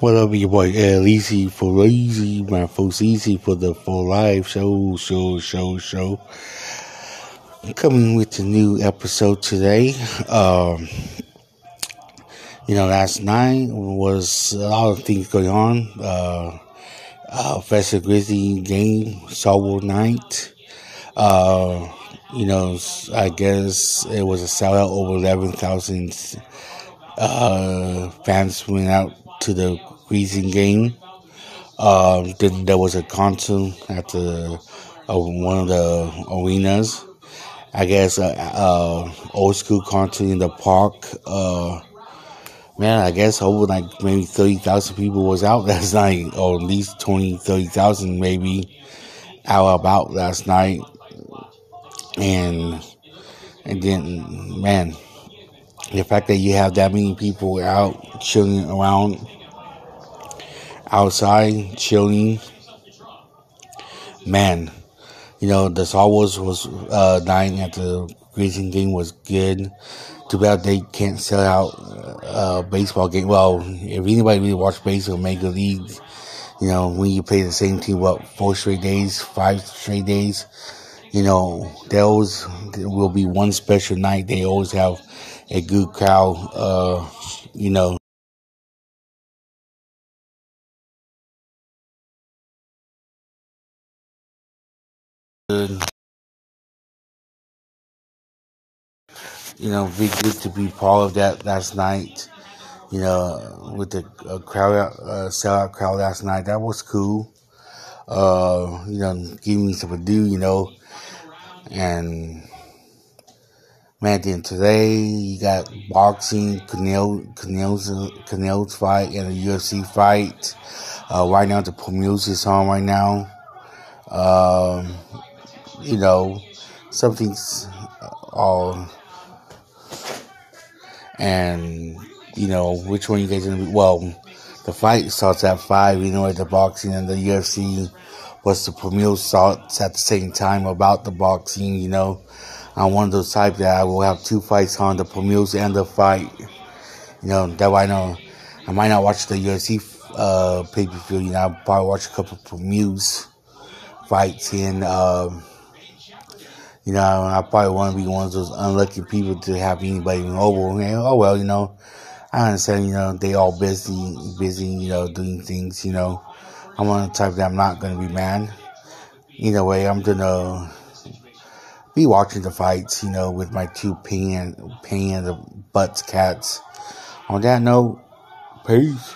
What up, your boy Easy for Lazy, my folks Easy for the full live show, show, show, show. Coming with a new episode today. Um, you know, last night was a lot of things going on. Uh, uh, Festive Grizzly game, Soul night. Uh, you know, I guess it was a sellout over 11,000 uh, fans went out to the Grizzly game. Um, then there was a concert at the uh, one of the arenas. I guess uh, uh, old school concert in the park. Uh, man, I guess over like maybe 30,000 people was out last night, or at least 20, 30,000 maybe out about last night. And, and then, man, the fact that you have that many people out chilling around outside, chilling, man, you know, the Wars was uh, dying at the Grizzly game was good. Too bad they can't sell out uh, baseball game. Well, if anybody really watch baseball, major leagues, you know, when you play the same team, what four straight days, five straight days, you know, there always will be one special night. They always have a good crowd. Uh, you know. You know, be good to be part of that last night. You know, with the uh, crowd, uh, sellout crowd last night, that was cool. Uh, you know, giving me some ado, you know, and man, then today you got boxing, Canelo, Canelo's, fight, and a UFC fight. Uh, right now, the prelims is on right now. Um, you know, something's all, and you know, which one you guys gonna be? Well, the fight starts at five. You know, at the boxing and the UFC was the prelim starts at the same time about the boxing. You know, I'm one of those type that I will have two fights on the prelims and the fight. You know, that I know I might not watch the UFC uh, pay per view. You know, I'll probably watch a couple of prelims fights and. Um, you know, I probably want to be one of those unlucky people to have anybody over. And, oh well, you know, I understand. You know, they all busy, busy. You know, doing things. You know, I'm one of the type that I'm not gonna be mad. Either way, I'm gonna be watching the fights. You know, with my two pain, pain the butts cats. On that note, peace.